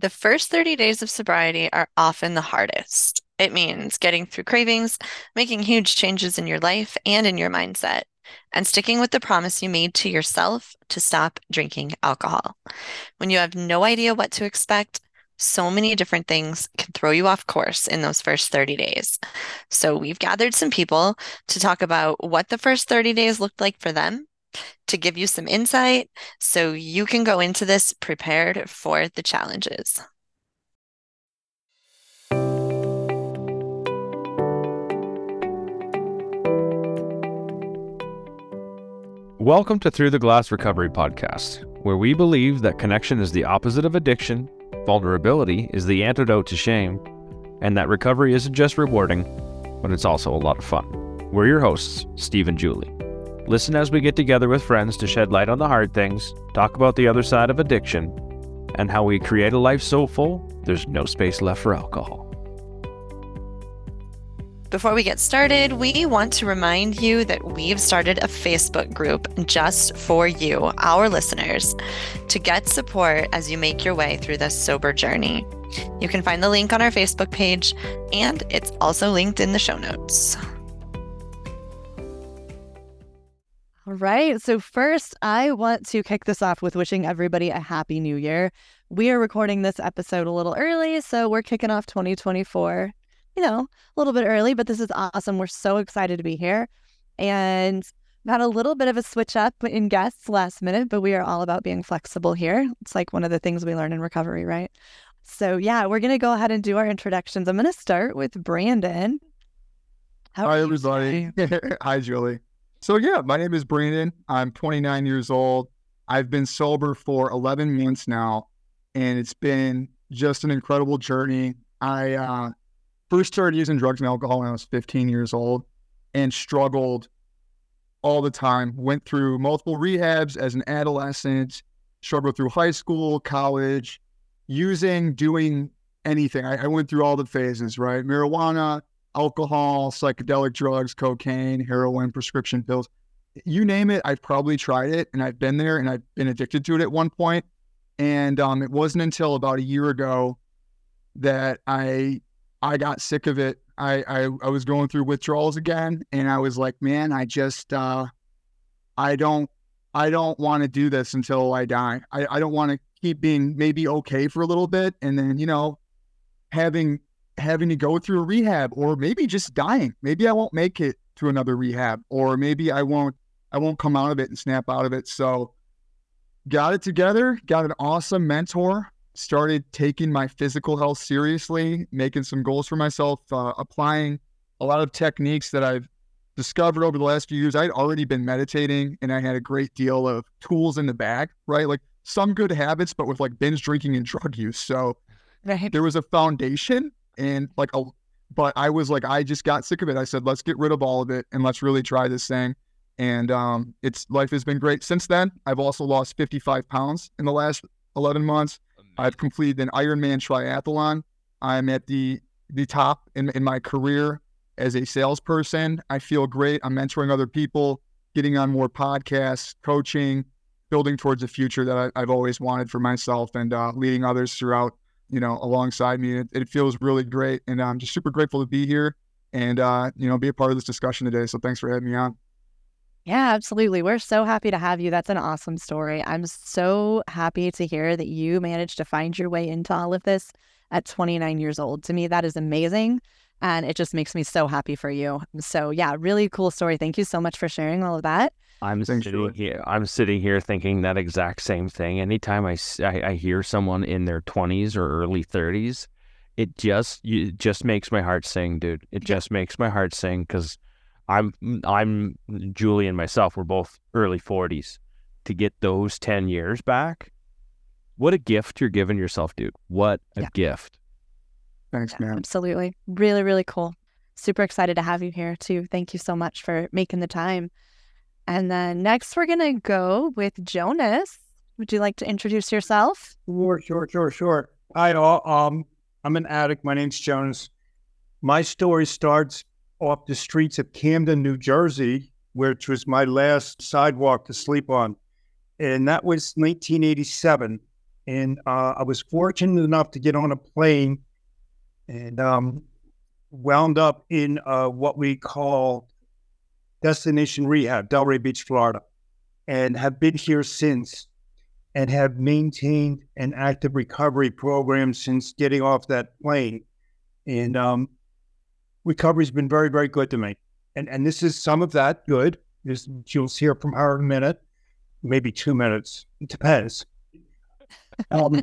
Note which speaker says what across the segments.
Speaker 1: The first 30 days of sobriety are often the hardest. It means getting through cravings, making huge changes in your life and in your mindset, and sticking with the promise you made to yourself to stop drinking alcohol. When you have no idea what to expect, so many different things can throw you off course in those first 30 days. So, we've gathered some people to talk about what the first 30 days looked like for them, to give you some insight so you can go into this prepared for the challenges.
Speaker 2: Welcome to Through the Glass Recovery Podcast, where we believe that connection is the opposite of addiction, vulnerability is the antidote to shame, and that recovery isn't just rewarding, but it's also a lot of fun. We're your hosts, Steve and Julie. Listen as we get together with friends to shed light on the hard things, talk about the other side of addiction, and how we create a life so full there's no space left for alcohol.
Speaker 1: Before we get started, we want to remind you that we've started a Facebook group just for you, our listeners, to get support as you make your way through this sober journey. You can find the link on our Facebook page, and it's also linked in the show notes.
Speaker 3: All right. So, first, I want to kick this off with wishing everybody a happy new year. We are recording this episode a little early, so we're kicking off 2024 you know, a little bit early, but this is awesome. We're so excited to be here. And had a little bit of a switch up in guests last minute, but we are all about being flexible here. It's like one of the things we learn in recovery, right? So, yeah, we're going to go ahead and do our introductions. I'm going to start with Brandon.
Speaker 4: How Hi, everybody. Hi, Julie. So, yeah, my name is Brandon. I'm 29 years old. I've been sober for 11 months now, and it's been just an incredible journey. I uh, first started using drugs and alcohol when I was 15 years old and struggled all the time. Went through multiple rehabs as an adolescent, struggled through high school, college, using, doing anything. I, I went through all the phases, right? Marijuana, alcohol, psychedelic drugs, cocaine, heroin, prescription pills. You name it, I've probably tried it and I've been there and I've been addicted to it at one point. And um, it wasn't until about a year ago that I I got sick of it. I, I, I was going through withdrawals again, and I was like, man, I just uh, I don't I don't want to do this until I die. I, I don't want to keep being maybe okay for a little bit, and then you know having having to go through a rehab, or maybe just dying. Maybe I won't make it to another rehab, or maybe I won't I won't come out of it and snap out of it. So got it together. Got an awesome mentor started taking my physical health seriously, making some goals for myself, uh, applying a lot of techniques that I've discovered over the last few years. I'd already been meditating and I had a great deal of tools in the bag, right? Like some good habits, but with like binge drinking and drug use. So right. there was a foundation and like a, but I was like, I just got sick of it. I said, let's get rid of all of it and let's really try this thing. And um, it's life has been great since then. I've also lost 55 pounds in the last 11 months. I've completed an Ironman triathlon. I'm at the the top in, in my career as a salesperson. I feel great. I'm mentoring other people, getting on more podcasts, coaching, building towards a future that I, have always wanted for myself and uh, leading others throughout, you know, alongside me. It, it, feels really great. And I'm just super grateful to be here and, uh, you know, be a part of this discussion today. So thanks for having me on.
Speaker 3: Yeah, absolutely. We're so happy to have you. That's an awesome story. I'm so happy to hear that you managed to find your way into all of this at 29 years old. To me, that is amazing. And it just makes me so happy for you. So, yeah, really cool story. Thank you so much for sharing all of that.
Speaker 2: I'm sitting here. I'm sitting here thinking that exact same thing. Anytime I, I, I hear someone in their 20s or early 30s, it just it just makes my heart sing, dude. It just makes my heart sing because I'm I'm Julie and myself. We're both early forties. To get those ten years back, what a gift you're giving yourself, dude. What a yeah. gift.
Speaker 4: Thanks, man.
Speaker 3: Absolutely, really, really cool. Super excited to have you here too. Thank you so much for making the time. And then next, we're gonna go with Jonas. Would you like to introduce yourself?
Speaker 5: Sure, sure, sure, sure. Hi, all. Um, I'm an addict. My name's Jonas. My story starts off the streets of Camden, New Jersey, which was my last sidewalk to sleep on. And that was 1987. and uh, I was fortunate enough to get on a plane and um, wound up in uh, what we call destination rehab, Delray Beach, Florida, and have been here since and have maintained an active recovery program since getting off that plane. And um, recovery's been very, very good to me. And and this is some of that good. This, you'll hear from her in a minute, maybe two minutes. It depends. Um,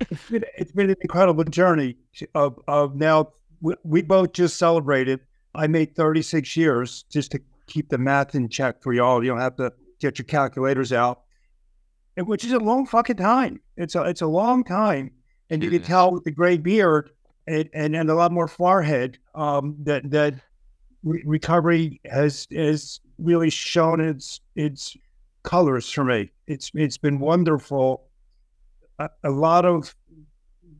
Speaker 5: it's been it's been an incredible journey of of now we, we both just celebrated. I made 36 years just to keep the math in check for y'all. You don't have to get your calculators out, and which is a long fucking time. It's a it's a long time, and you can tell with the gray beard and and, and a lot more forehead um, that that re- recovery has has really shown its its colors for me. It's it's been wonderful. A, a lot of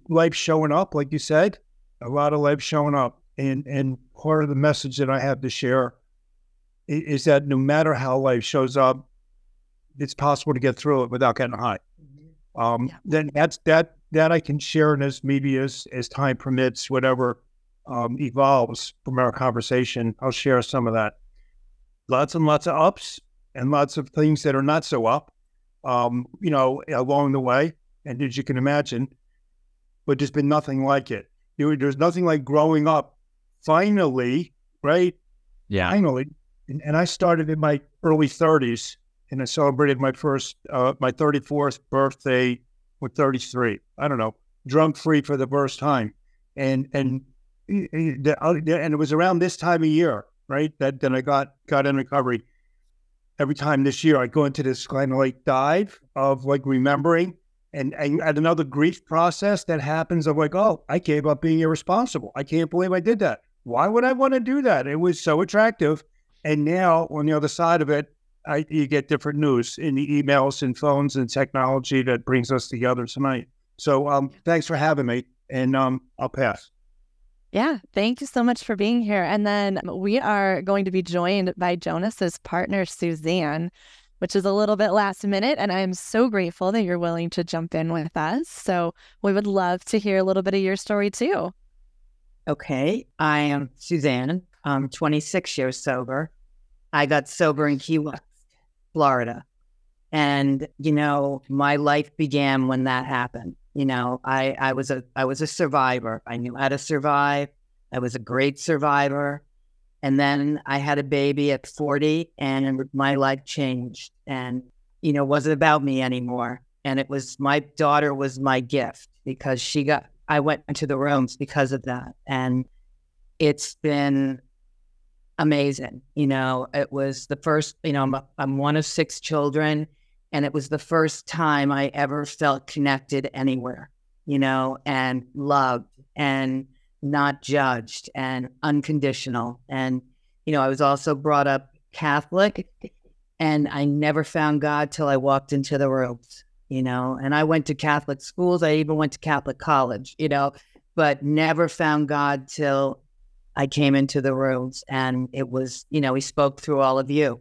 Speaker 5: life showing up, like you said, a lot of life showing up, and and part of the message that I have to share is, is that no matter how life shows up, it's possible to get through it without getting high. Um, yeah. Then that's that that I can share and as maybe as as time permits, whatever um, evolves from our conversation. I'll share some of that. Lots and lots of ups and lots of things that are not so up, um, you know, along the way. And as you can imagine, but there's been nothing like it. There's nothing like growing up. Finally, right?
Speaker 2: Yeah.
Speaker 5: Finally, and, and I started in my early 30s, and I celebrated my first, uh, my 34th birthday with 33. I don't know, drunk free for the first time, and and and it was around this time of year, right? That then I got got in recovery. Every time this year, I go into this kind of like dive of like remembering and, and another grief process that happens of like, oh, I gave up being irresponsible. I can't believe I did that. Why would I want to do that? It was so attractive. And now on the other side of it, I, you get different news in the emails and phones and technology that brings us together tonight. So um, thanks for having me, and um, I'll pass.
Speaker 3: Yeah, thank you so much for being here. And then we are going to be joined by Jonas's partner, Suzanne, which is a little bit last minute. And I am so grateful that you're willing to jump in with us. So we would love to hear a little bit of your story too.
Speaker 6: Okay. I am Suzanne. I'm 26 years sober. I got sober in Key West, Florida. And, you know, my life began when that happened. You know, I, I was a I was a survivor. I knew how to survive. I was a great survivor. And then I had a baby at 40 and my life changed and, you know, wasn't about me anymore. And it was my daughter was my gift because she got, I went into the rooms because of that. And it's been amazing. You know, it was the first, you know, I'm, I'm one of six children and it was the first time I ever felt connected anywhere, you know, and loved and not judged and unconditional. And, you know, I was also brought up Catholic and I never found God till I walked into the robes, you know, and I went to Catholic schools. I even went to Catholic college, you know, but never found God till I came into the rooms and it was, you know, he spoke through all of you,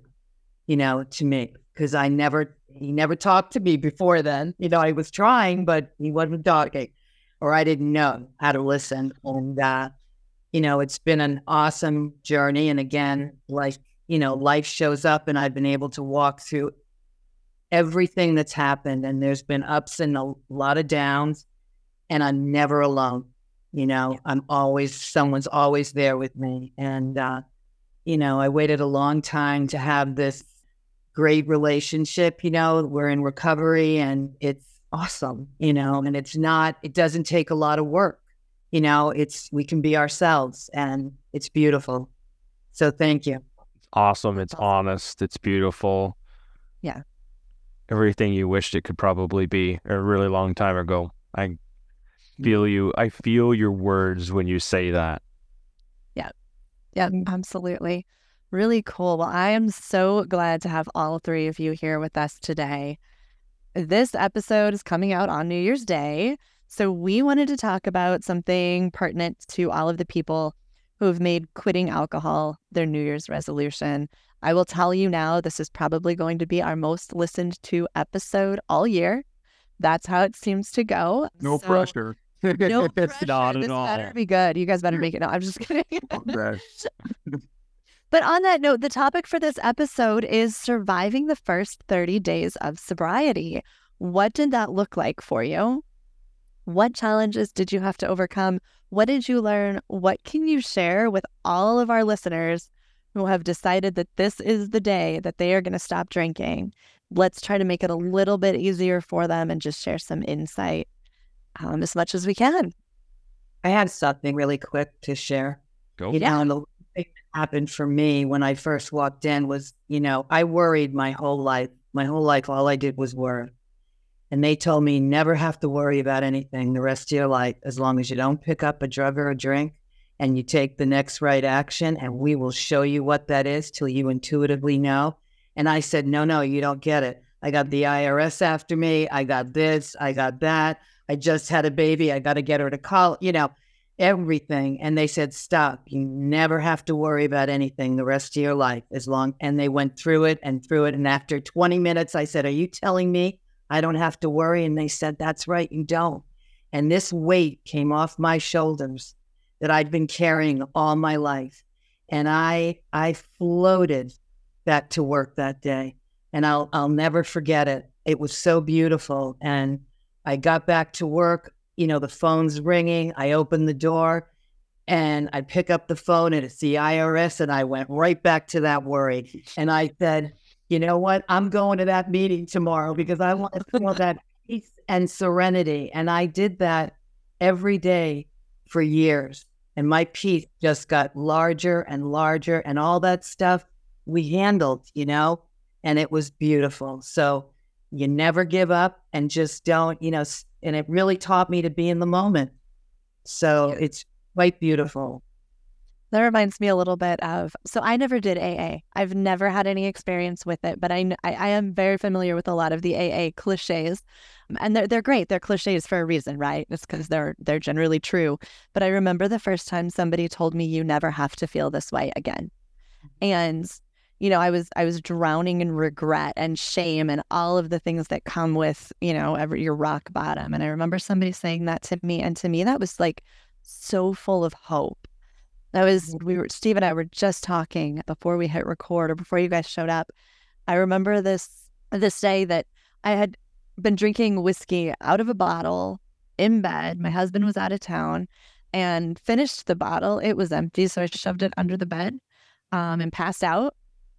Speaker 6: you know, to me because I never, he never talked to me before then. You know, I was trying, but he wasn't talking, or I didn't know how to listen. And, uh, you know, it's been an awesome journey. And again, like, you know, life shows up, and I've been able to walk through everything that's happened. And there's been ups and a lot of downs, and I'm never alone. You know, I'm always, someone's always there with me. And, uh, you know, I waited a long time to have this great relationship. You know, we're in recovery and it's awesome, you know, and it's not, it doesn't take a lot of work. You know, it's, we can be ourselves and it's beautiful. So thank you.
Speaker 2: It's awesome. It's honest. It's beautiful.
Speaker 3: Yeah.
Speaker 2: Everything you wished it could probably be a really long time ago. I feel mm-hmm. you. I feel your words when you say that.
Speaker 3: Yeah. Yeah, absolutely. Really cool. Well, I am so glad to have all three of you here with us today. This episode is coming out on New Year's Day. So we wanted to talk about something pertinent to all of the people who have made quitting alcohol their New Year's resolution. I will tell you now, this is probably going to be our most listened to episode all year. That's how it seems to go.
Speaker 4: No so, pressure.
Speaker 3: No pressure. Not at this all. better be good. You guys better make it. No, I'm just kidding. Oh, but on that note, the topic for this episode is surviving the first 30 days of sobriety. What did that look like for you? What challenges did you have to overcome? What did you learn? What can you share with all of our listeners who have decided that this is the day that they are going to stop drinking? Let's try to make it a little bit easier for them and just share some insight um, as much as we can.
Speaker 6: I had something really quick to share.
Speaker 2: Go.
Speaker 6: You know, the thing that happened for me when I first walked in was, you know, I worried my whole life. My whole life, all I did was worry. And they told me never have to worry about anything the rest of your life as long as you don't pick up a drug or a drink and you take the next right action and we will show you what that is till you intuitively know. And I said, no, no, you don't get it. I got the IRS after me. I got this. I got that. I just had a baby. I got to get her to college, you know, everything. And they said, stop. You never have to worry about anything the rest of your life as long. And they went through it and through it. And after 20 minutes, I said, Are you telling me I don't have to worry? And they said, That's right. You don't. And this weight came off my shoulders that I'd been carrying all my life. And I I floated back to work that day. And I'll I'll never forget it. It was so beautiful. And I got back to work. You know, the phone's ringing. I open the door and I pick up the phone and it's the IRS. And I went right back to that worry. And I said, you know what? I'm going to that meeting tomorrow because I want to feel that peace and serenity. And I did that every day for years. And my peace just got larger and larger, and all that stuff we handled, you know, and it was beautiful. So you never give up and just don't, you know, and it really taught me to be in the moment. So it's quite beautiful.
Speaker 3: That reminds me a little bit of so I never did AA. I've never had any experience with it, but I, I, I am very familiar with a lot of the AA cliches, um, and they're they're great. They're cliches for a reason, right? It's because they're they're generally true. But I remember the first time somebody told me you never have to feel this way again, mm-hmm. and you know, I was I was drowning in regret and shame and all of the things that come with, you know, every your rock bottom. And I remember somebody saying that to me, and to me that was like so full of hope. That was we were Steve and I were just talking before we hit record or before you guys showed up. I remember this this day that I had been drinking whiskey out of a bottle in bed. My husband was out of town and finished the bottle. It was empty, so I shoved it under the bed um, and passed out.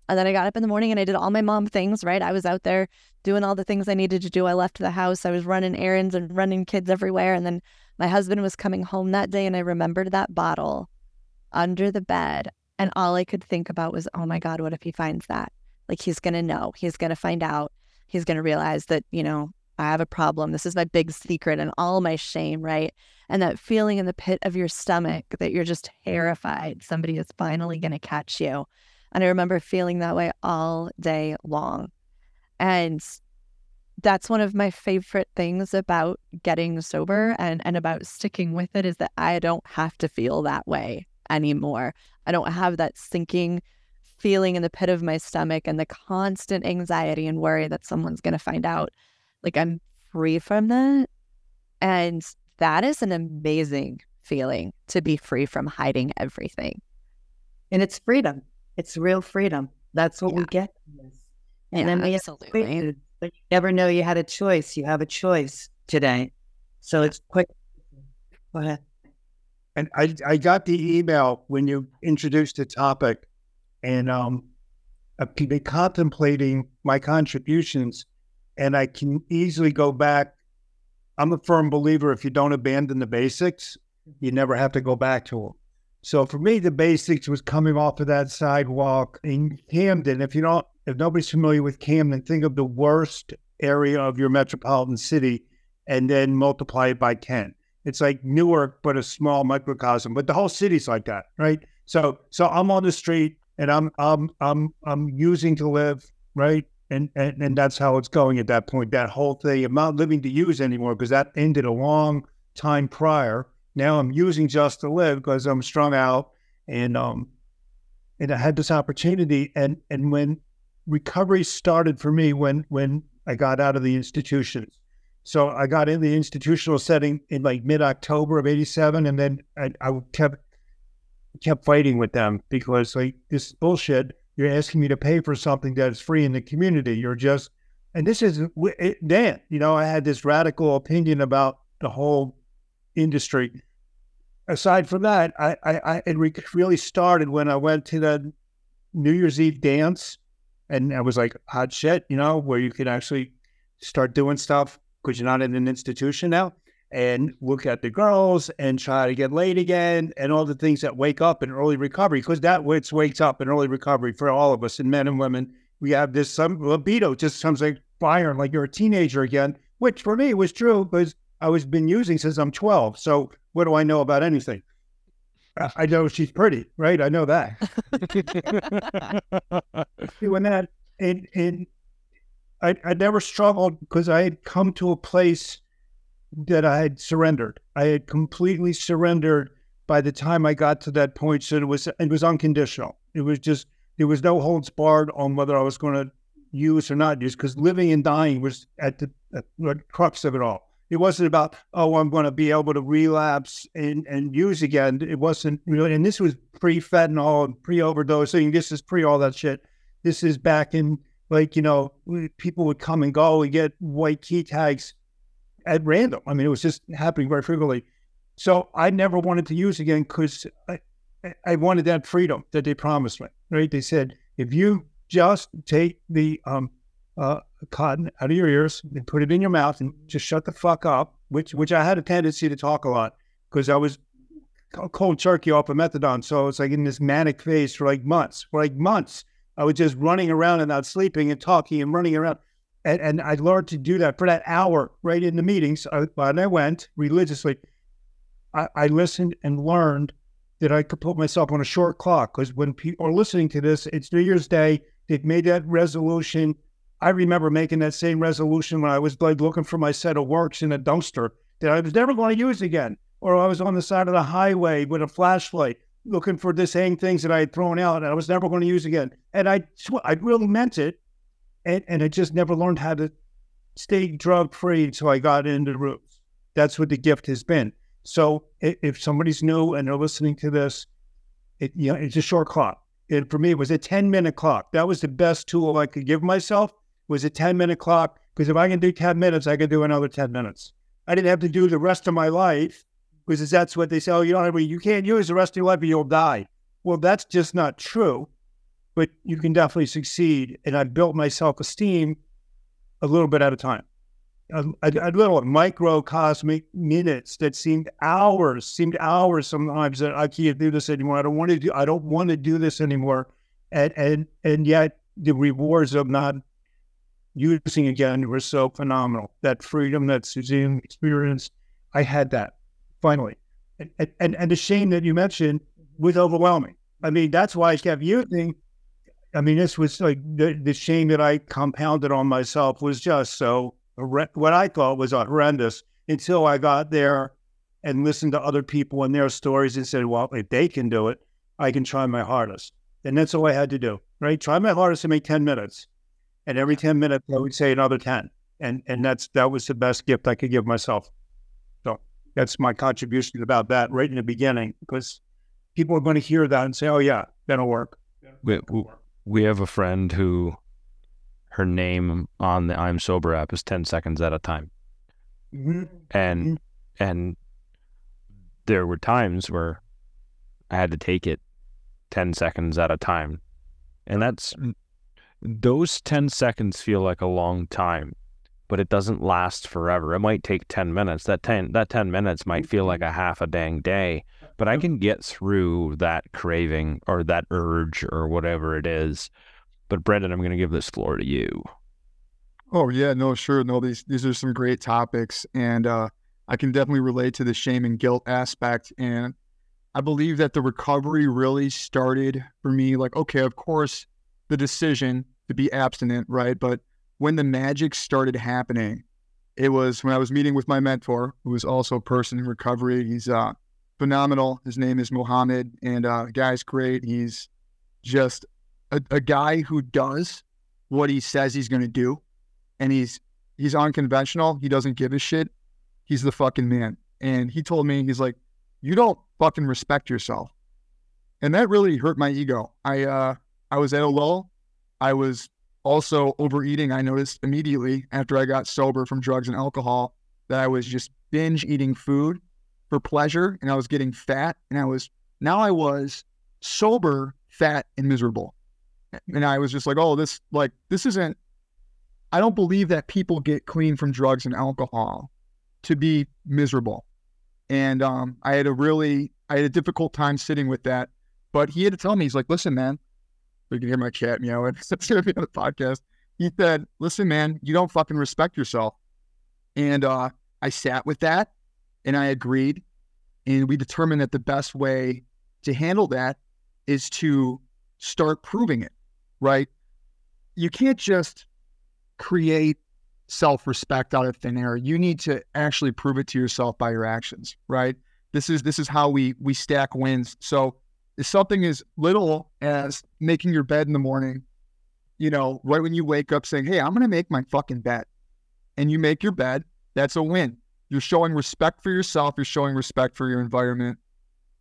Speaker 3: And then I got up in the morning and I did all my mom things, right? I was out there doing all the things I needed to do. I left the house. I was running errands and running kids everywhere. And then my husband was coming home that day and I remembered that bottle under the bed. And all I could think about was, oh my God, what if he finds that? Like he's going to know. He's going to find out. He's going to realize that, you know, I have a problem. This is my big secret and all my shame, right? And that feeling in the pit of your stomach that you're just terrified somebody is finally going to catch you. And I remember feeling that way all day long. And that's one of my favorite things about getting sober and, and about sticking with it is that I don't have to feel that way anymore. I don't have that sinking feeling in the pit of my stomach and the constant anxiety and worry that someone's going to find out. Like I'm free from that. And that is an amazing feeling to be free from hiding everything.
Speaker 6: And it's freedom. It's real freedom. That's what yeah. we get. And yeah, then we absolutely. but you never know you had a choice. You have a choice today. So it's quick. Go ahead.
Speaker 5: And I, I got the email when you introduced the topic, and um, I've been contemplating my contributions, and I can easily go back. I'm a firm believer if you don't abandon the basics, you never have to go back to them. So for me, the basics was coming off of that sidewalk in Camden. If you don't, if nobody's familiar with Camden, think of the worst area of your metropolitan city and then multiply it by 10. It's like Newark, but a small microcosm, but the whole city's like that, right? So, so I'm on the street and I'm, I'm, I'm, I'm using to live, right? And, and, and that's how it's going at that point. That whole thing, I'm not living to use anymore because that ended a long time prior now I'm using just to live because I'm strung out and um, and I had this opportunity, and and when recovery started for me, when when I got out of the institutions. So I got in the institutional setting in like mid October of '87, and then I, I kept kept fighting with them because like this bullshit. You're asking me to pay for something that is free in the community. You're just, and this is Dan. You know, I had this radical opinion about the whole industry. Aside from that, I, I, I it really started when I went to the New Year's Eve dance, and I was like, hot shit, you know, where you can actually start doing stuff because you're not in an institution now and look at the girls and try to get laid again and all the things that wake up in early recovery because that which wakes up in early recovery for all of us and men and women. We have this some libido just comes like fire like you're a teenager again which for me was true because i was been using since i'm 12 so what do i know about anything? I know she's pretty right? I know that. Doing that and and I, I never struggled because i had come to a place that I had surrendered. I had completely surrendered by the time I got to that point. So it was it was unconditional. It was just there was no holds barred on whether I was going to use or not use because living and dying was at the, at the crux of it all. It wasn't about oh I'm going to be able to relapse and and use again. It wasn't really. And this was pre fentanyl and pre overdosing. This is pre all that shit. This is back in like you know people would come and go. We get white key tags at random. I mean, it was just happening very frequently. So I never wanted to use again because I, I wanted that freedom that they promised me. Right? They said if you just take the um, uh, cotton out of your ears and put it in your mouth and just shut the fuck up, which which I had a tendency to talk a lot because I was cold turkey off of methadone. So it's like in this manic phase for like months, for like months. I was just running around and not sleeping and talking and running around and, and I learned to do that for that hour right in the meetings. I, when I went religiously, I, I, listened and learned that I could put myself on a short clock because when people are listening to this, it's New Year's Day. They've made that resolution. I remember making that same resolution when I was like looking for my set of works in a dumpster that I was never going to use again, or I was on the side of the highway with a flashlight looking for the same things that I had thrown out and I was never going to use again. And I, I really meant it and, and I just never learned how to stay drug free until I got into roots. That's what the gift has been. So if somebody's new and they're listening to this, it you know it's a short clock. And for me, it was a 10 minute clock. That was the best tool I could give myself was a 10 minute clock. Because if I can do 10 minutes, I can do another 10 minutes. I didn't have to do the rest of my life because that's what they say. Oh, you have, you can't use the rest of your life or you'll die. Well, that's just not true but you can definitely succeed. And I built my self esteem a little bit at a time. A, a, a, little microcosmic minutes that seemed hours, seemed hours sometimes that I can't do this anymore. I don't want to do. I don't want to do this anymore. And and and yet the rewards of not using again were so phenomenal. That freedom that Suzanne experienced, I had that finally. And and and the shame that you mentioned was overwhelming. I mean, that's why I kept using I mean, this was like the, the shame that I compounded on myself was just so what I thought was horrendous until I got there and listened to other people and their stories and said, well, if they can do it, I can try my hardest. And that's all I had to do, right? Try my hardest to make 10 minutes. And every 10 minutes, I would say another 10. And, and that's, that was the best gift I could give myself. So that's my contribution about that right in the beginning, because people are going to hear that and say, oh, yeah, that'll work.
Speaker 2: Wait, we have a friend who her name on the I'm sober app is 10 seconds at a time. Mm-hmm. And mm-hmm. and there were times where I had to take it 10 seconds at a time. And that's those 10 seconds feel like a long time, but it doesn't last forever. It might take 10 minutes. That 10 that 10 minutes might feel like a half a dang day but I can get through that craving or that urge or whatever it is. But Brandon, I'm going to give this floor to you.
Speaker 4: Oh yeah, no, sure, no. These these are some great topics, and uh, I can definitely relate to the shame and guilt aspect. And I believe that the recovery really started for me. Like, okay, of course, the decision to be abstinent, right? But when the magic started happening, it was when I was meeting with my mentor, who was also a person in recovery. He's uh, phenomenal. His name is Mohammed, and uh, guy's great. He's just a, a guy who does what he says he's going to do, and he's he's unconventional. He doesn't give a shit. He's the fucking man. And he told me, he's like, you don't fucking respect yourself, and that really hurt my ego. I uh, I was at a lull. I was also overeating. I noticed immediately after I got sober from drugs and alcohol that I was just binge eating food for pleasure and I was getting fat and I was now I was sober, fat and miserable. And I was just like, "Oh, this like this isn't I don't believe that people get clean from drugs and alcohol to be miserable." And um, I had a really I had a difficult time sitting with that. But he had to tell me, he's like, listen, man, you can hear my cat meowing. It's gonna be on the podcast. He said, listen, man, you don't fucking respect yourself. And uh, I sat with that and I agreed. And we determined that the best way to handle that is to start proving it, right? You can't just create self respect out of thin air. You need to actually prove it to yourself by your actions, right? This is this is how we we stack wins. So if something as little as making your bed in the morning, you know, right when you wake up saying, Hey, I'm gonna make my fucking bed. And you make your bed, that's a win. You're showing respect for yourself. You're showing respect for your environment.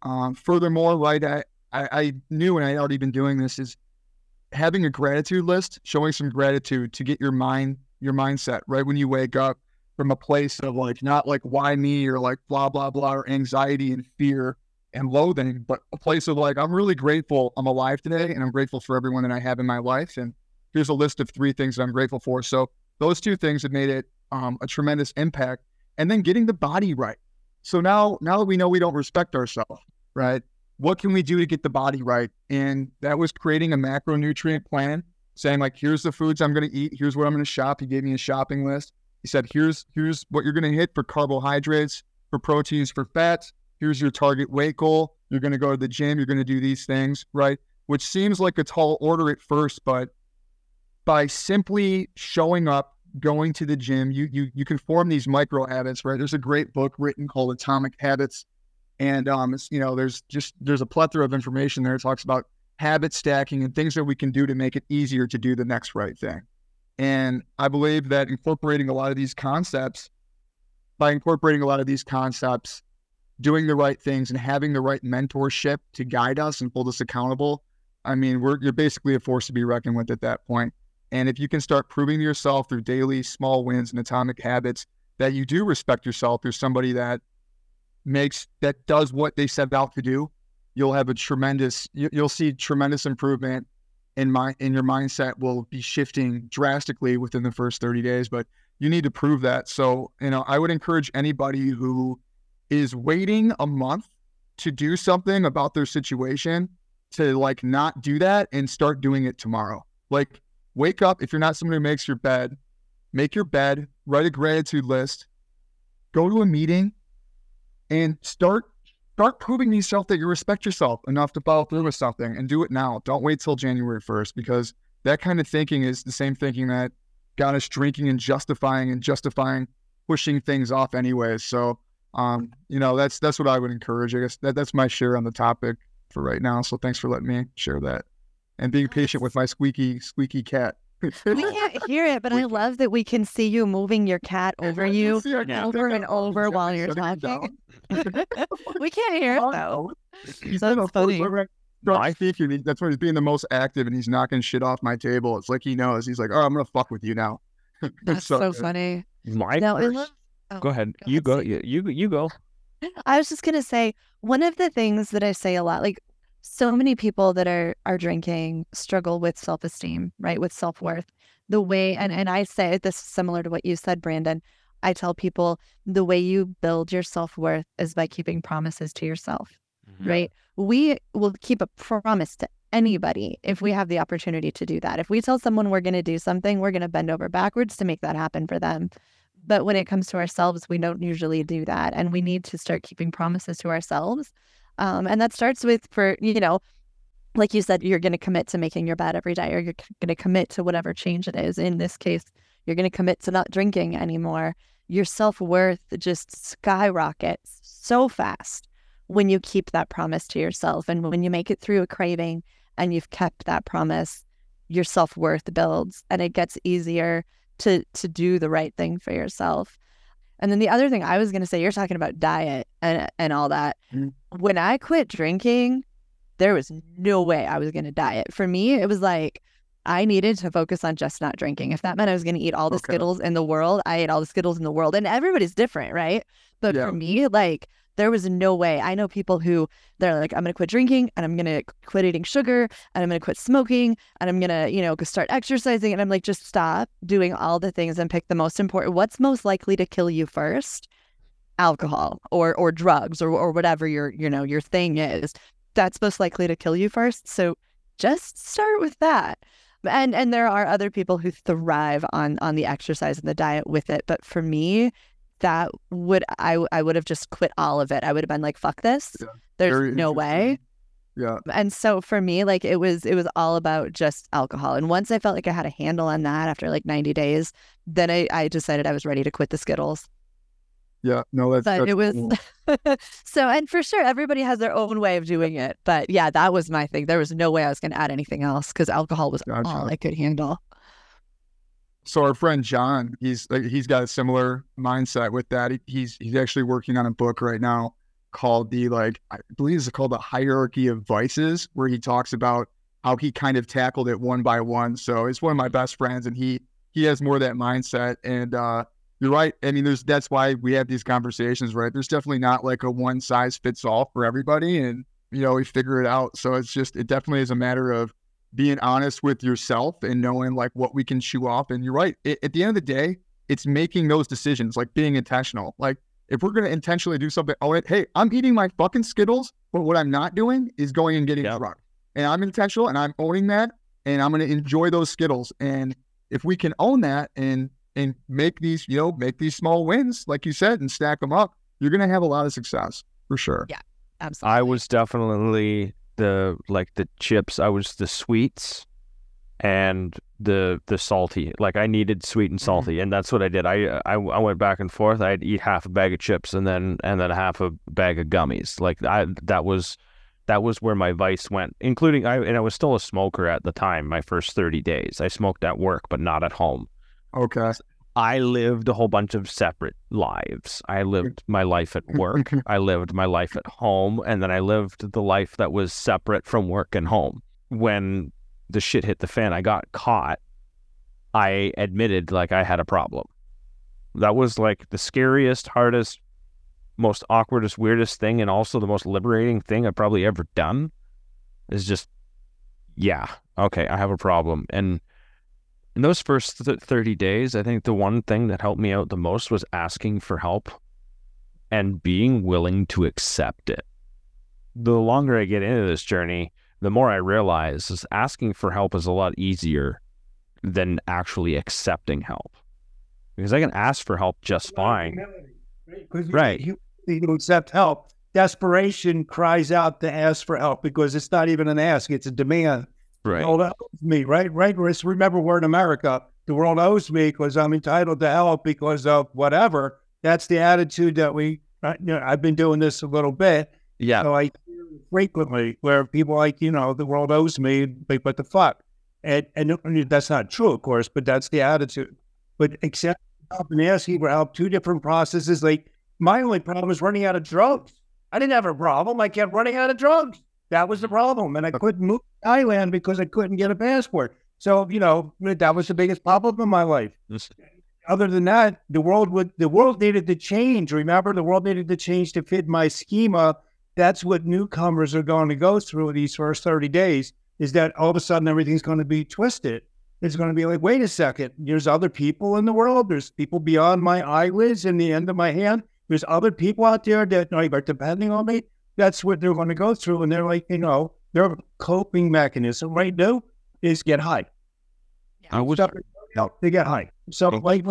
Speaker 4: Um, furthermore, right, I, I, I knew and I already been doing this is having a gratitude list, showing some gratitude to get your mind, your mindset right when you wake up from a place of like not like why me or like blah blah blah or anxiety and fear and loathing, but a place of like I'm really grateful I'm alive today and I'm grateful for everyone that I have in my life. And here's a list of three things that I'm grateful for. So those two things have made it um, a tremendous impact and then getting the body right. So now, now that we know we don't respect ourselves, right? What can we do to get the body right? And that was creating a macronutrient plan, saying like, here's the foods I'm going to eat. Here's what I'm going to shop. He gave me a shopping list. He said, here's here's what you're going to hit for carbohydrates, for proteins, for fats. Here's your target weight goal. You're going to go to the gym. You're going to do these things, right? Which seems like a tall order at first, but by simply showing up going to the gym, you you you can form these micro habits, right? There's a great book written called Atomic Habits, and um, you know, there's just there's a plethora of information there. It talks about habit stacking and things that we can do to make it easier to do the next right thing. And I believe that incorporating a lot of these concepts, by incorporating a lot of these concepts, doing the right things and having the right mentorship to guide us and hold us accountable, I mean, we're you're basically a force to be reckoned with at that point. And if you can start proving to yourself through daily small wins and atomic habits that you do respect yourself, you're somebody that makes that does what they set out to do, you'll have a tremendous you'll see tremendous improvement in my in your mindset will be shifting drastically within the first 30 days, but you need to prove that. So, you know, I would encourage anybody who is waiting a month to do something about their situation to like not do that and start doing it tomorrow. Like wake up if you're not somebody who makes your bed make your bed write a gratitude list go to a meeting and start start proving to yourself that you respect yourself enough to follow through with something and do it now don't wait till january 1st because that kind of thinking is the same thinking that got us drinking and justifying and justifying pushing things off anyways so um, you know that's that's what i would encourage i guess that, that's my share on the topic for right now so thanks for letting me share that and being patient with my squeaky, squeaky cat.
Speaker 3: we can't hear it, but I love that we can see you moving your cat over you over and over while you're talking. we can't hear it though.
Speaker 4: He's so funny. I think that's why he's being the most active and he's knocking shit off my table. It's like he knows. He's like, oh, I'm gonna fuck with you now.
Speaker 3: That's so, so funny.
Speaker 2: My now, love... oh, go ahead. Go you go. You, you you go.
Speaker 3: I was just gonna say one of the things that I say a lot, like so many people that are are drinking struggle with self-esteem, right? With self-worth. The way and, and I say this is similar to what you said, Brandon. I tell people the way you build your self-worth is by keeping promises to yourself. Mm-hmm. Right? We will keep a promise to anybody if we have the opportunity to do that. If we tell someone we're going to do something, we're going to bend over backwards to make that happen for them. But when it comes to ourselves, we don't usually do that. And we need to start keeping promises to ourselves um, and that starts with for, you know, like you said, you're going to commit to making your bed every day, or you're going to commit to whatever change it is. In this case, you're going to commit to not drinking anymore. Your self worth just skyrockets so fast when you keep that promise to yourself and when you make it through a craving and you've kept that promise, your self worth builds and it gets easier to to do the right thing for yourself. And then the other thing I was going to say, you're talking about diet and and all that. Mm. When I quit drinking, there was no way I was going to diet. For me, it was like I needed to focus on just not drinking. If that meant I was going to eat all the okay. Skittles in the world, I ate all the Skittles in the world. And everybody's different, right? But yeah. for me, like there was no way. I know people who they're like, I'm going to quit drinking and I'm going to quit eating sugar and I'm going to quit smoking and I'm going to, you know, start exercising. And I'm like, just stop doing all the things and pick the most important. What's most likely to kill you first? Alcohol or or drugs or or whatever your you know your thing is. That's most likely to kill you first. So just start with that and and there are other people who thrive on on the exercise and the diet with it but for me that would i i would have just quit all of it i would have been like fuck this yeah, there's no way
Speaker 4: yeah
Speaker 3: and so for me like it was it was all about just alcohol and once i felt like i had a handle on that after like 90 days then i i decided i was ready to quit the skittles
Speaker 4: yeah, no, that's,
Speaker 3: but
Speaker 4: that's
Speaker 3: it was cool. so, and for sure, everybody has their own way of doing it. But yeah, that was my thing. There was no way I was going to add anything else because alcohol was gotcha. all I could handle.
Speaker 4: So our friend John, he's he's got a similar mindset with that. He, he's he's actually working on a book right now called the like I believe it's called the hierarchy of vices, where he talks about how he kind of tackled it one by one. So it's one of my best friends, and he he has more of that mindset. And uh, you're right. I mean, there's that's why we have these conversations, right? There's definitely not like a one size fits all for everybody, and you know we figure it out. So it's just it definitely is a matter of being honest with yourself and knowing like what we can chew off. And you're right. It, at the end of the day, it's making those decisions, like being intentional. Like if we're gonna intentionally do something, oh, it, hey, I'm eating my fucking Skittles, but what I'm not doing is going and getting yep. drunk. And I'm intentional, and I'm owning that, and I'm gonna enjoy those Skittles. And if we can own that and and make these, you know, make these small wins, like you said, and stack them up, you're going to have a lot of success for sure.
Speaker 3: Yeah, absolutely.
Speaker 2: I was definitely the like the chips. I was the sweets and the the salty. Like I needed sweet and mm-hmm. salty, mm-hmm. and that's what I did. I, I I went back and forth. I'd eat half a bag of chips and then and then half a bag of gummies. Like I that was that was where my vice went, including I and I was still a smoker at the time. My first thirty days, I smoked at work, but not at home.
Speaker 4: Okay.
Speaker 2: I lived a whole bunch of separate lives. I lived my life at work, I lived my life at home, and then I lived the life that was separate from work and home. When the shit hit the fan, I got caught. I admitted like I had a problem. That was like the scariest, hardest, most awkwardest, weirdest thing, and also the most liberating thing I've probably ever done. Is just, yeah, okay, I have a problem. And in those first th- 30 days, I think the one thing that helped me out the most was asking for help and being willing to accept it. The longer I get into this journey, the more I realize is asking for help is a lot easier than actually accepting help. Because I can ask for help just fine.
Speaker 5: Humility, right. You, you, you accept help. Desperation cries out to ask for help because it's not even an ask, it's a demand.
Speaker 2: Right.
Speaker 5: The world owes me, right? Right. Remember, we're in America. The world owes me because I'm entitled to help because of whatever. That's the attitude that we, uh, you know, I've been doing this a little bit.
Speaker 2: Yeah.
Speaker 5: So I frequently where people like, you know, the world owes me, but, but the fuck. And, and that's not true, of course, but that's the attitude. But accept help and asking for help, two different processes. Like my only problem is running out of drugs. I didn't have a problem. I kept running out of drugs. That was the problem. And I couldn't move Thailand because I couldn't get a passport. So, you know, that was the biggest problem in my life. Other than that, the world would the world needed to change. Remember, the world needed to change to fit my schema. That's what newcomers are going to go through these first 30 days, is that all of a sudden everything's going to be twisted. It's going to be like, wait a second, there's other people in the world. There's people beyond my eyelids and the end of my hand. There's other people out there that are depending on me that's what they're going to go through. And they're like, you know, their coping mechanism right now is get high.
Speaker 2: Yeah. I
Speaker 5: they get high. So okay. like,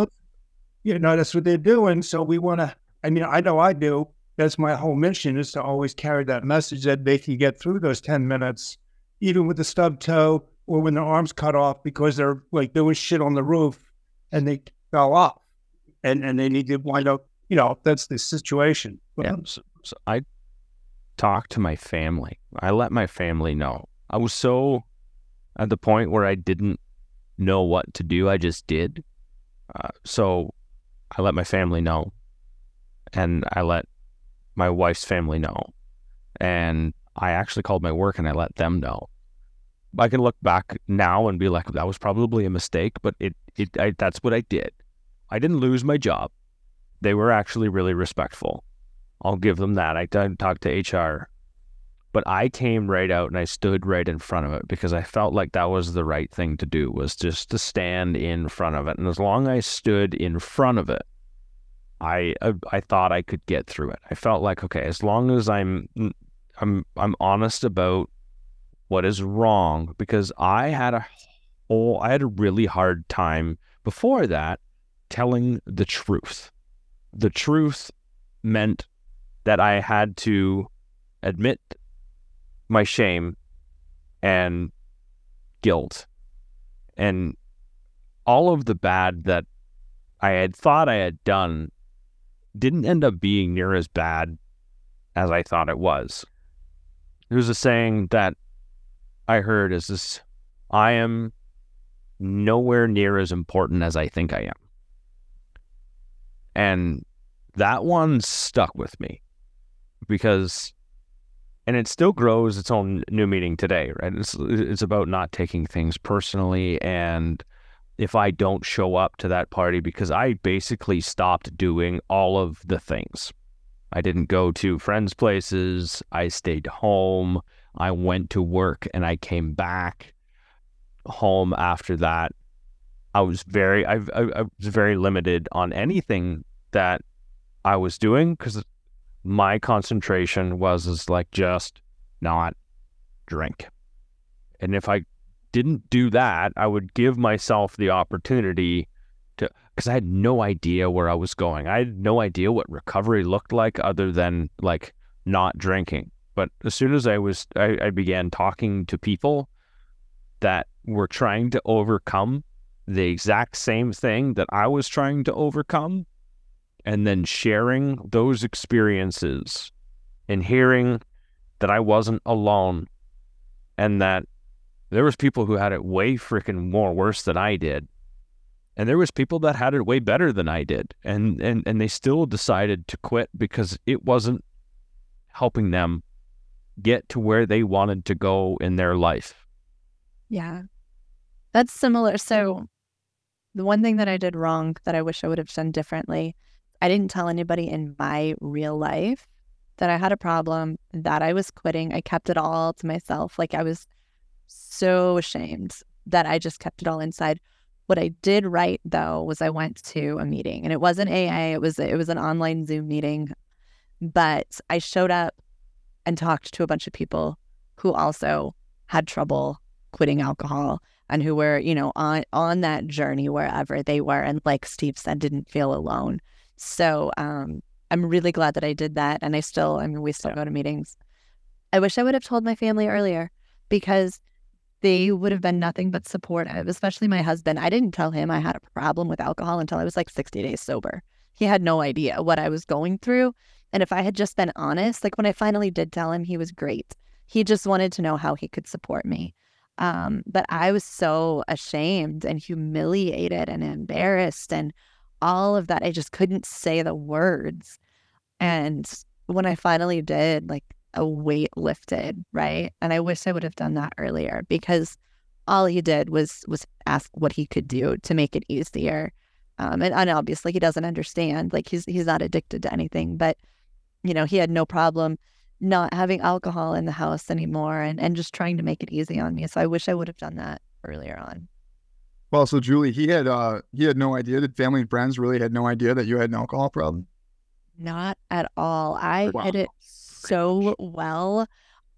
Speaker 5: you know, that's what they're doing. So we want to. I mean, I know I do. That's my whole mission is to always carry that message that they can get through those ten minutes, even with the stub toe or when their arms cut off because they're like doing shit on the roof and they fell off, and and they need to wind up. You know, that's the situation.
Speaker 2: Yeah. So, so I talk to my family. I let my family know. I was so at the point where I didn't know what to do. I just did. Uh, so I let my family know, and I let my wife's family know, and I actually called my work and I let them know. I can look back now and be like, that was probably a mistake, but it, it, I, that's what I did. I didn't lose my job. They were actually really respectful. I'll give them that. I talked to HR, but I came right out and I stood right in front of it because I felt like that was the right thing to do was just to stand in front of it. And as long as I stood in front of it, I, I, I thought I could get through it. I felt like okay, as long as I'm mm, I'm I'm honest about what is wrong because I had a whole I had a really hard time before that telling the truth. The truth meant that I had to admit my shame and guilt and all of the bad that I had thought I had done didn't end up being near as bad as I thought it was. There's a saying that I heard is this I am nowhere near as important as I think I am. And that one stuck with me because and it still grows its own new meaning today, right? It's it's about not taking things personally and if I don't show up to that party because I basically stopped doing all of the things. I didn't go to friends' places. I stayed home. I went to work and I came back home after that. I was very, I, I, I was very limited on anything that I was doing because my concentration was is like just not drink. And if I didn't do that, I would give myself the opportunity to because I had no idea where I was going. I had no idea what recovery looked like other than like not drinking. But as soon as I was, I, I began talking to people that were trying to overcome the exact same thing that I was trying to overcome, and then sharing those experiences and hearing that I wasn't alone and that there was people who had it way freaking more worse than I did and there was people that had it way better than I did and and and they still decided to quit because it wasn't helping them get to where they wanted to go in their life.
Speaker 3: Yeah. That's similar. So the one thing that I did wrong that I wish I would have done differently, I didn't tell anybody in my real life that I had a problem, that I was quitting. I kept it all to myself. Like I was so ashamed that I just kept it all inside what I did right though was I went to a meeting and it wasn't AA, it was it was an online Zoom meeting, but I showed up and talked to a bunch of people who also had trouble quitting alcohol and who were, you know, on on that journey wherever they were and like Steve said didn't feel alone. So, um I'm really glad that I did that and I still I mean we still yeah. go to meetings. I wish I would have told my family earlier because they would have been nothing but supportive, especially my husband. I didn't tell him I had a problem with alcohol until I was like 60 days sober. He had no idea what I was going through. And if I had just been honest, like when I finally did tell him, he was great. He just wanted to know how he could support me. Um, but I was so ashamed and humiliated and embarrassed and all of that. I just couldn't say the words. And when I finally did, like a weight lifted, right? And I wish I would have done that earlier because all he did was was ask what he could do to make it easier. Um, and, and obviously he doesn't understand. Like he's he's not addicted to anything, but you know, he had no problem not having alcohol in the house anymore and, and just trying to make it easy on me. So I wish I would have done that earlier on.
Speaker 4: Well, so Julie, he had uh he had no idea that family and friends really had no idea that you had an alcohol problem.
Speaker 3: Not at all. I wow. had it so well.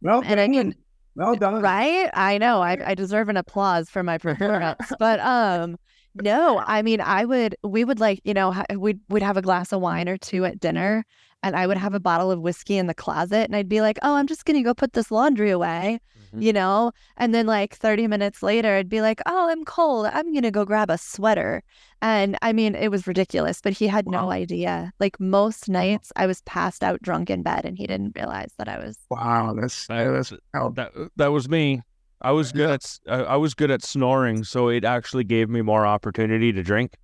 Speaker 5: Well,
Speaker 3: and
Speaker 5: I mean, well done.
Speaker 3: Right? I know. I, I deserve an applause for my performance. but um, no, I mean, I would. We would like, you know, we'd we'd have a glass of wine or two at dinner, and I would have a bottle of whiskey in the closet and I'd be like, oh, I'm just going to go put this laundry away, mm-hmm. you know? And then like 30 minutes later, I'd be like, oh, I'm cold. I'm going to go grab a sweater. And I mean, it was ridiculous, but he had wow. no idea. Like most nights, I was passed out drunk in bed and he didn't realize that I was.
Speaker 4: Wow. That's,
Speaker 2: that's that, that was me. I was good at I was good at snoring, so it actually gave me more opportunity to drink.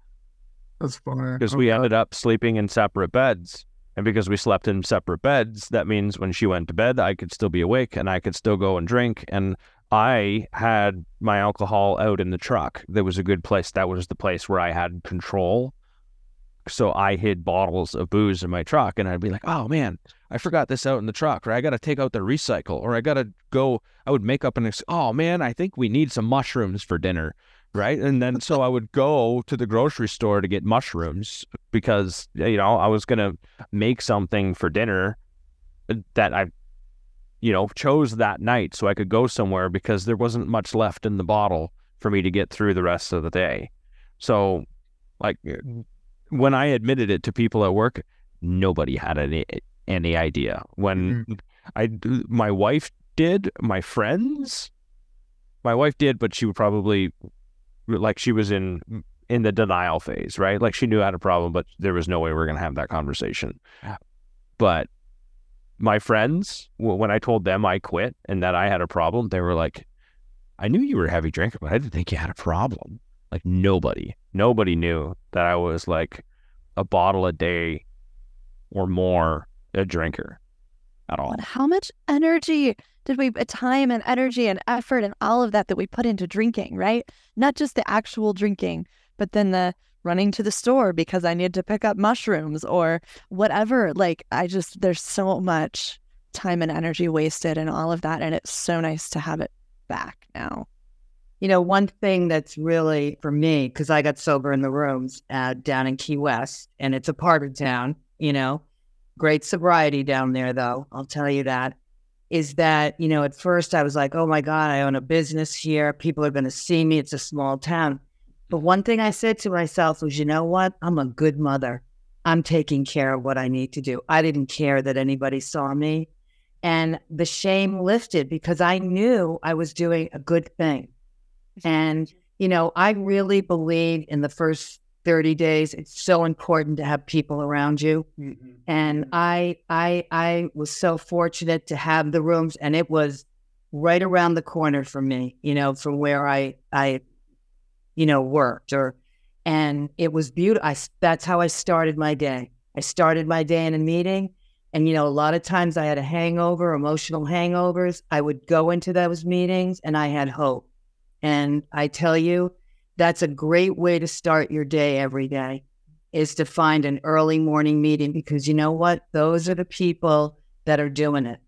Speaker 4: That's funny
Speaker 2: because okay. we ended up sleeping in separate beds. And because we slept in separate beds, that means when she went to bed, I could still be awake and I could still go and drink. And I had my alcohol out in the truck. There was a good place. That was the place where I had control. So I hid bottles of booze in my truck and I'd be like, oh man, I forgot this out in the truck, or I got to take out the recycle, or I got to go. I would make up an, ex- oh man, I think we need some mushrooms for dinner right? And then so I would go to the grocery store to get mushrooms because you know I was gonna make something for dinner that I, you know, chose that night so I could go somewhere because there wasn't much left in the bottle for me to get through the rest of the day. So, like when I admitted it to people at work, nobody had any any idea. When mm-hmm. I my wife did, my friends my wife did, but she would probably like she was in in the denial phase, right? Like she knew I had a problem, but there was no way we are going to have that conversation. But my friends, when I told them I quit and that I had a problem, they were like, I knew you were a heavy drinker, but I didn't think you had a problem. Like nobody, nobody knew that I was like a bottle a day or more a drinker at all.
Speaker 3: How much energy did we time and energy and effort and all of that that we put into drinking, right? Not just the actual drinking, but then the running to the store because I need to pick up mushrooms or whatever. Like I just there's so much time and energy wasted and all of that and it's so nice to have it back now.
Speaker 6: You know, one thing that's really for me because I got sober in the rooms uh, down in Key West and it's a part of town, you know. Great sobriety down there though, I'll tell you that is that, you know, at first I was like, oh my God, I own a business here. People are going to see me. It's a small town. But one thing I said to myself was, you know what? I'm a good mother. I'm taking care of what I need to do. I didn't care that anybody saw me. And the shame lifted because I knew I was doing a good thing. And, you know, I really believe in the first 30 days it's so important to have people around you mm-hmm. and mm-hmm. i i i was so fortunate to have the rooms and it was right around the corner from me you know from where i i you know worked or and it was beautiful I, that's how i started my day i started my day in a meeting and you know a lot of times i had a hangover emotional hangovers i would go into those meetings and i had hope and i tell you that's a great way to start your day every day is to find an early morning meeting because you know what? Those are the people that are doing it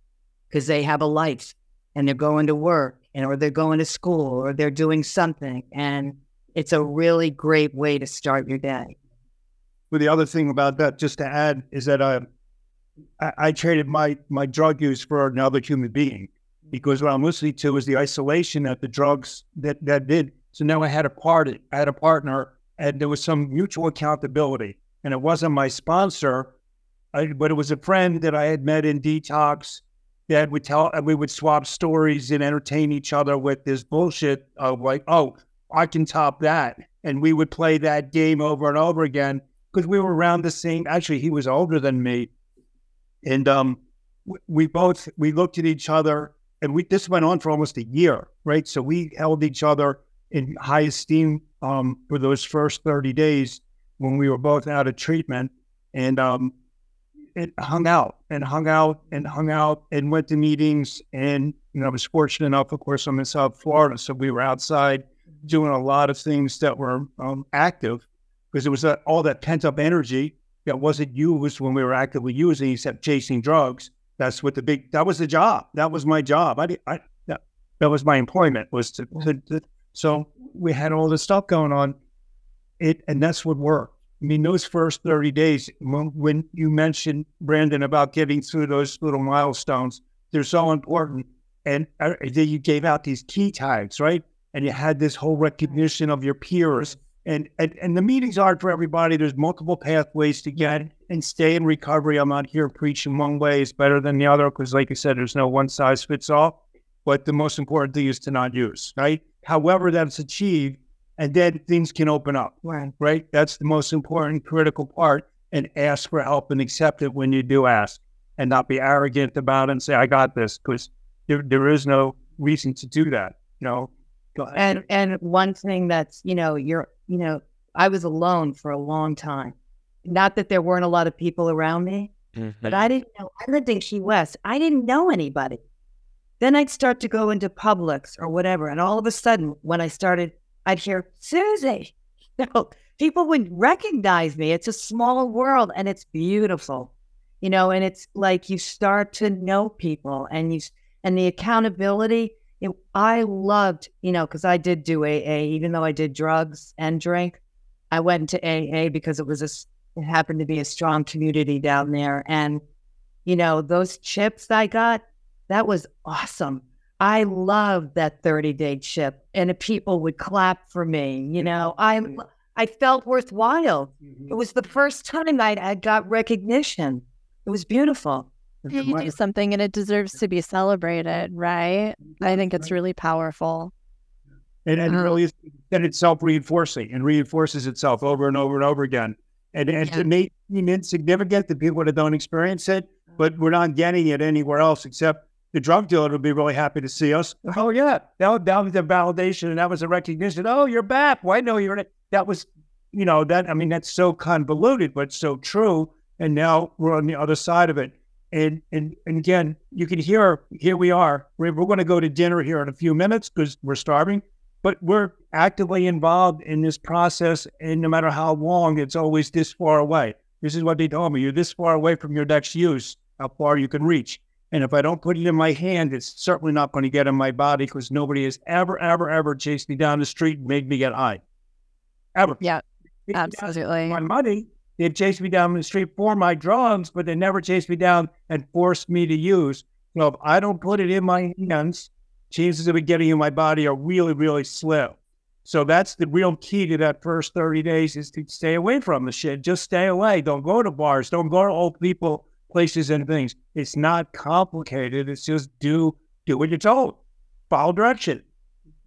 Speaker 6: because they have a life and they're going to work and or they're going to school or they're doing something and it's a really great way to start your day.
Speaker 5: Well, the other thing about that, just to add, is that uh, I, I traded my my drug use for another human being because what I'm listening to is the isolation that the drugs that that did so now I had a party, I had a partner, and there was some mutual accountability. And it wasn't my sponsor, I, but it was a friend that I had met in detox that would tell, and we would swap stories and entertain each other with this bullshit of like, oh, I can top that. And we would play that game over and over again because we were around the same. Actually, he was older than me, and um, we both we looked at each other, and we this went on for almost a year, right? So we held each other in high esteem um, for those first 30 days when we were both out of treatment and um, it hung out and hung out and hung out and went to meetings. And, you know, I was fortunate enough, of course, I'm in South Florida. So we were outside doing a lot of things that were um, active because it was all that pent up energy that wasn't used when we were actively using, except chasing drugs. That's what the big, that was the job. That was my job. I, I that, that was my employment was to, to, to so we had all this stuff going on. It and that's what worked. I mean, those first 30 days, when, you mentioned, Brandon, about getting through those little milestones, they're so important. And uh, then you gave out these key tags, right? And you had this whole recognition of your peers And, and and the meetings aren't for everybody. There's multiple pathways to get and stay in recovery. I'm not here preaching one way is better than the other because, like I said, there's no one size fits all. But the most important thing is to not use, right? However, that's achieved, and then things can open up,
Speaker 6: Right.
Speaker 5: right? That's the most important, critical part. And ask for help and accept it when you do ask, and not be arrogant about it and say, "I got this," because there, there is no reason to do that. You know, Go ahead.
Speaker 6: And and one thing that's you know you're you know I was alone for a long time. Not that there weren't a lot of people around me, but mm-hmm. I didn't know. I lived in Key West. I didn't know anybody. Then I'd start to go into Publix or whatever, and all of a sudden, when I started, I'd hear Susie. So people would recognize me. It's a small world, and it's beautiful, you know. And it's like you start to know people, and you and the accountability. It, I loved, you know, because I did do AA, even though I did drugs and drink. I went to AA because it was a, it happened to be a strong community down there, and you know, those chips I got, that was awesome. I loved that 30 day chip, and the people would clap for me. You know, I mm. I felt worthwhile. It mm-hmm. was the first time I, I got recognition. It was beautiful.
Speaker 3: Yeah, you do something and it deserves to be celebrated, right? I think it's really powerful.
Speaker 5: and, and
Speaker 1: Uh-huh. Mm.
Speaker 5: really is- then it's self reinforcing and reinforces itself over and over and over again. And, and
Speaker 1: Yeah.
Speaker 5: to me, seem insignificant to people that don't experience it, uh-huh. but we're not getting it anywhere else except the drug dealer would be really happy to see us. Oh yeah, that that was the validation and that was a recognition. Oh, you're back. Well, no, you're. That was, you know, that I mean, that's so convoluted, but so true. And now we're on the other side of it. And and and again, you can hear here we are. We're, we're going to go to dinner here in a few minutes because we're starving but we're actively involved in this process. And no matter how long, it's always this far away. This is what they told me. You're this far away from your next use, how far you can reach. And if I don't put it in my hand, it's certainly not going to get in my body because nobody has ever, ever, ever chased me down the street and made me get high. Ever.
Speaker 3: Yeah,
Speaker 5: Chased me down
Speaker 3: Absolutely.
Speaker 5: my money. They've chased me down the street for my drugs, but they never chased me down and forced me to use. So if I don't put it in my hands, chances of it getting in my body are really, really slim. So that's the real key to that first 30 days is to stay away from the shit. Just stay away. Don't go to bars. Don't go to old people, places and things. It's not complicated. It's just do do what you're told. Follow direction.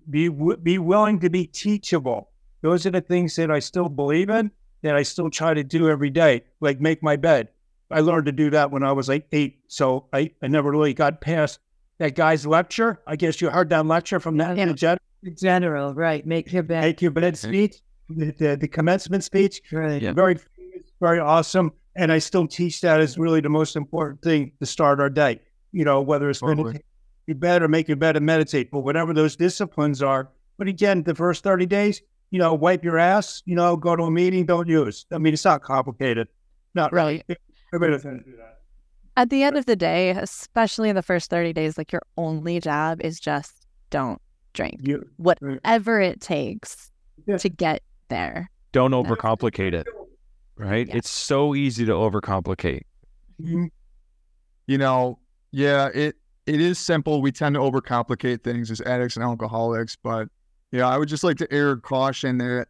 Speaker 5: Be be willing to be teachable. Those are the things that I still believe in that I still try to do every day, like make my bed. I learned to do that when I was like eight. So I, I never really got past that guy's lecture. I guess you heard that lecture from that
Speaker 6: Yeah.
Speaker 5: Jen-
Speaker 6: General, right? Make your bed.
Speaker 5: Make your bed mm-hmm. speech, the, the, the commencement speech.
Speaker 6: Right.
Speaker 2: Yeah.
Speaker 5: Very, very awesome. And I still teach that as really the most important thing to start our day. You know, whether it's
Speaker 4: Totally.
Speaker 5: meditate your bed or make your bed and meditate, but whatever those disciplines are. But again, the first 30 days, you know, wipe your ass, you know, go to a meeting, don't use. I mean, it's not complicated. Not
Speaker 6: really.
Speaker 5: Everybody's going to do that.
Speaker 3: At the end of the day, especially in the first 30 days, like your only job is just don't drink.
Speaker 5: You,
Speaker 3: Whatever it takes
Speaker 5: Yeah.
Speaker 3: to get there.
Speaker 2: Don't overcomplicate it, right?
Speaker 3: Yeah.
Speaker 2: It's so easy to overcomplicate.
Speaker 5: Mhm.
Speaker 4: you know, yeah, it it is simple. We tend to overcomplicate things as addicts and alcoholics, but yeah, I would just like to air caution that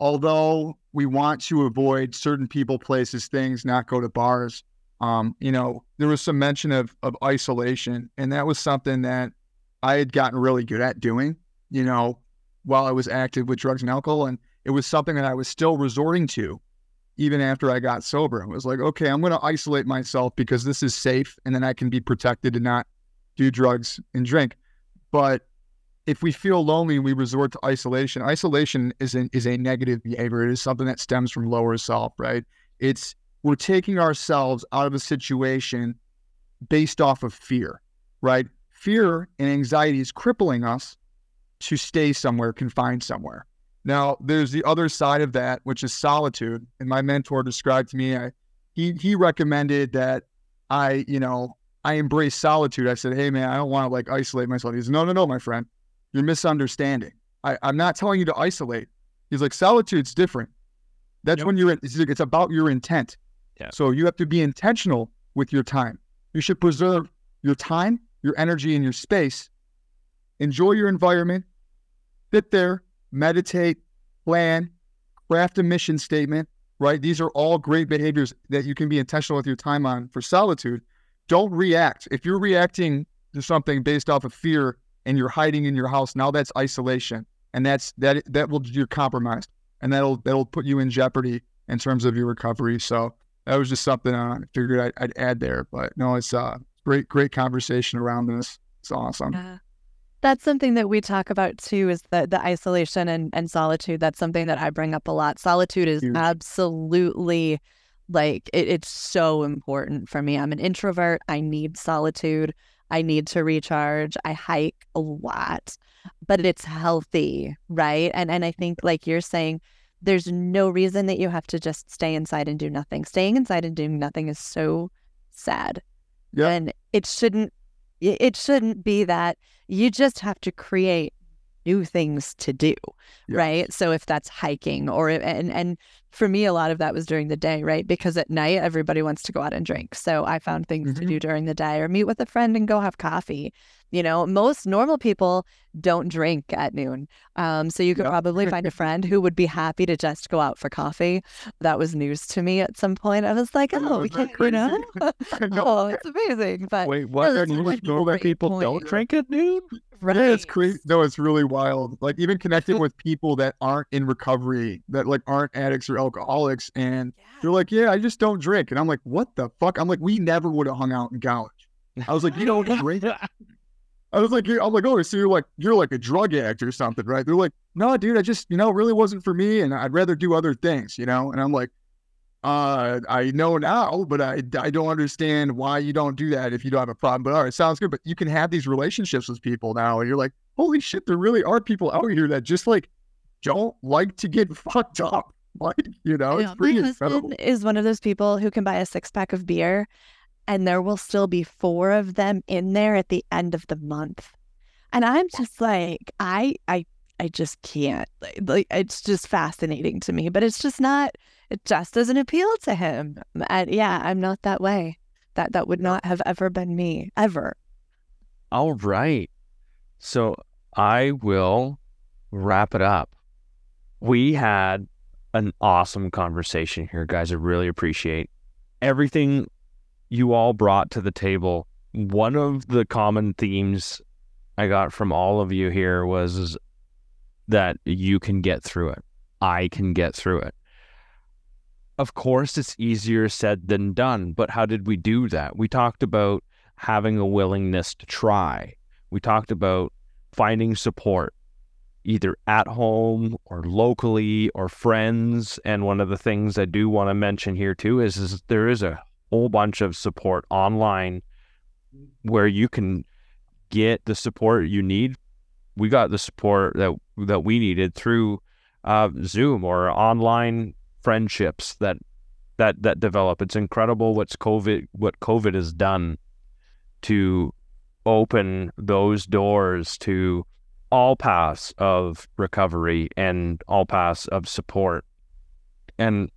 Speaker 4: although we want to avoid certain people, places, things, not go to bars, um, you know, there was some mention of of isolation, and that was something that I had gotten really good at doing, you know, while I was active with drugs and alcohol, and it was something that I was still resorting to even after I got sober. I was like, okay, I'm going to isolate myself because this is safe and then I can be protected and not do drugs and drink. But if we feel lonely we resort to isolation, isolation is a, is a negative behavior. It is something that stems from lower self, right? It's we're taking ourselves out of a situation based off of fear, right? Fear and anxiety is crippling us to stay somewhere, confined somewhere. Now, there's the other side of that, which is solitude. And my mentor described to me, I, he he recommended that I, you know, I embrace solitude. I said, hey man, I don't want to like isolate myself. He said, no, no, no, my friend, you're misunderstanding. I, I'm not telling you to isolate. He's like, solitude's different. That's when you're. It's, it's about your intent.
Speaker 2: Yeah.
Speaker 4: So you have to be intentional with your time. You should preserve your time, your energy, and your space. Enjoy your environment. Sit there, meditate, plan, craft a mission statement, right? These are all great behaviors that you can be intentional with your time on for solitude. Don't react. If you're reacting to something based off of fear and you're hiding in your house, now that's isolation. And that's that that will you're compromised. And that'll that'll put you in jeopardy in terms of your recovery. So that was just something I figured I'd, I'd add there. But no, it's uh great, great conversation around this. It's awesome.
Speaker 3: Yeah. That's something that we talk about too is the the isolation and, and solitude. That's something that I bring up a lot. Solitude is absolutely like it, it's so important for me. I'm an introvert. I need solitude. I need to recharge. I hike a lot, but it's healthy, right? And and I think like you're saying, there's no reason that you have to just stay inside and do nothing. Staying inside and doing nothing is so sad.
Speaker 4: Yeah.
Speaker 3: And it shouldn't it shouldn't be that you just have to create new things to do
Speaker 4: Yeah.
Speaker 3: right so if that's hiking or and and for me a lot of that was during the day right because at night everybody wants to go out and drink so i found things to
Speaker 4: Mhm.
Speaker 3: do during the day or meet with a friend and go have coffee you know most normal people don't drink at noon um, so you could probably find a friend who would be happy to just go out for coffee that was news to me at some point i was like
Speaker 4: I
Speaker 3: oh we can't you know oh it's amazing but
Speaker 2: Wait, what?
Speaker 3: that's
Speaker 2: Are
Speaker 3: a
Speaker 2: you
Speaker 3: really
Speaker 2: know people don't drink at noon?
Speaker 3: right
Speaker 4: Yeah, it's crazy. No, it's really wild. Like even connecting with people that aren't in recovery, that like aren't addicts or alcoholics, and they're like, "Yeah, I just don't drink," and I'm like, "What the fuck?" I'm like, "We never would have hung out in college." I was like, "You don't drink?" I was like, "I'm like, oh, so you're like you're like a drug addict or something, right?" They're like, "No, dude, I just you know it really wasn't for me, and I'd rather do other things, you know." And I'm like, uh, I know now, but I, I don't understand why you don't do that if you don't have a problem. But all right, sounds good. But you can have these relationships with people now, and you're like, holy shit, there really are people out here that just like don't like to get fucked up. Like, you know,
Speaker 3: Yeah,
Speaker 4: it's pretty
Speaker 3: my
Speaker 4: incredible.
Speaker 3: is one of those people who can buy a six pack of beer and there will still be four of them in there at the end of the month. And I'm just like, I I I just can't. Like, like it's just fascinating to me, but it's just not it just doesn't appeal to him. And yeah, I'm not that way. That that would not have ever been me ever.
Speaker 2: All right. So I will wrap it up. We had an awesome conversation here, guys. I really appreciate everything you all brought to the table. One of the common themes I got from all of you here was that you can get through it. I can get through it. Of course, it's easier said than done, but how did we do that? We talked about having a willingness to try. We talked about finding support either at home or locally or friends. And one of the things I do want to mention here too is, is there is a whole bunch of support online where you can get the support you need. We got the support that that we needed through uh, Zoom or online friendships that that that develop. It's incredible what's COVID what COVID has done to open those doors to all paths of recovery and all paths of support. And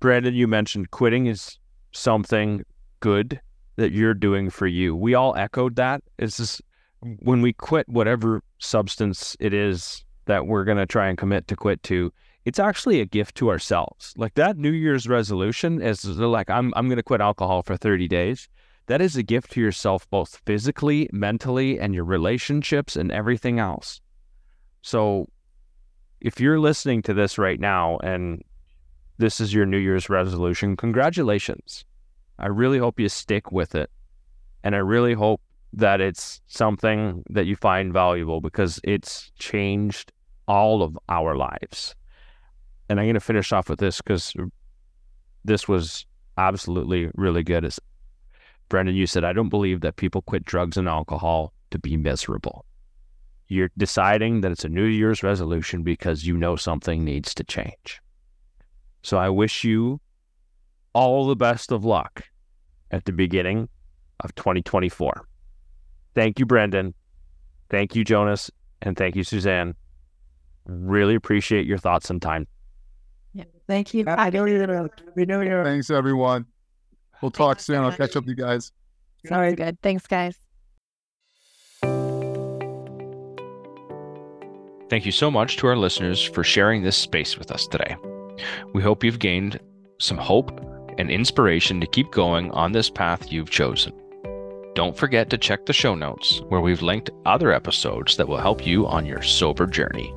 Speaker 2: Brandon, you mentioned quitting is something good that you're doing for you. We all echoed that. It's just when we quit whatever substance it is that we're going to try and commit to quit to, it's actually a gift to ourselves. Like that New Year's resolution is like, I'm, I'm going to quit alcohol for 30 days. That is a gift to yourself, both physically, mentally, and your relationships and everything else. So if you're listening to this right now and this is your New Year's resolution, congratulations. I really hope you stick with it. And I really hope that it's something that you find valuable because it's changed all of our lives. And I'm going to finish off with this because this was absolutely really good. As Brandon, you said, I don't believe that people quit drugs and alcohol to be miserable. You're deciding that it's a New Year's resolution because you know something needs to change. So I wish you all the best of luck at the beginning of 2024. Thank you, Brandon. Thank you, Jonas. And thank you, Suzanne. Really appreciate your thoughts and time. Yeah.
Speaker 3: Thank you.
Speaker 5: Happy New Year. Happy New Year.
Speaker 4: Thanks, everyone. We'll talk soon. I'll catch up with you guys.
Speaker 3: Sounds good. Thanks, guys.
Speaker 2: Thank you so much to our listeners for sharing this space with us today. We hope you've gained some hope and inspiration to keep going on this path you've chosen. Don't forget to check the show notes where we've linked other episodes that will help you on your sober journey.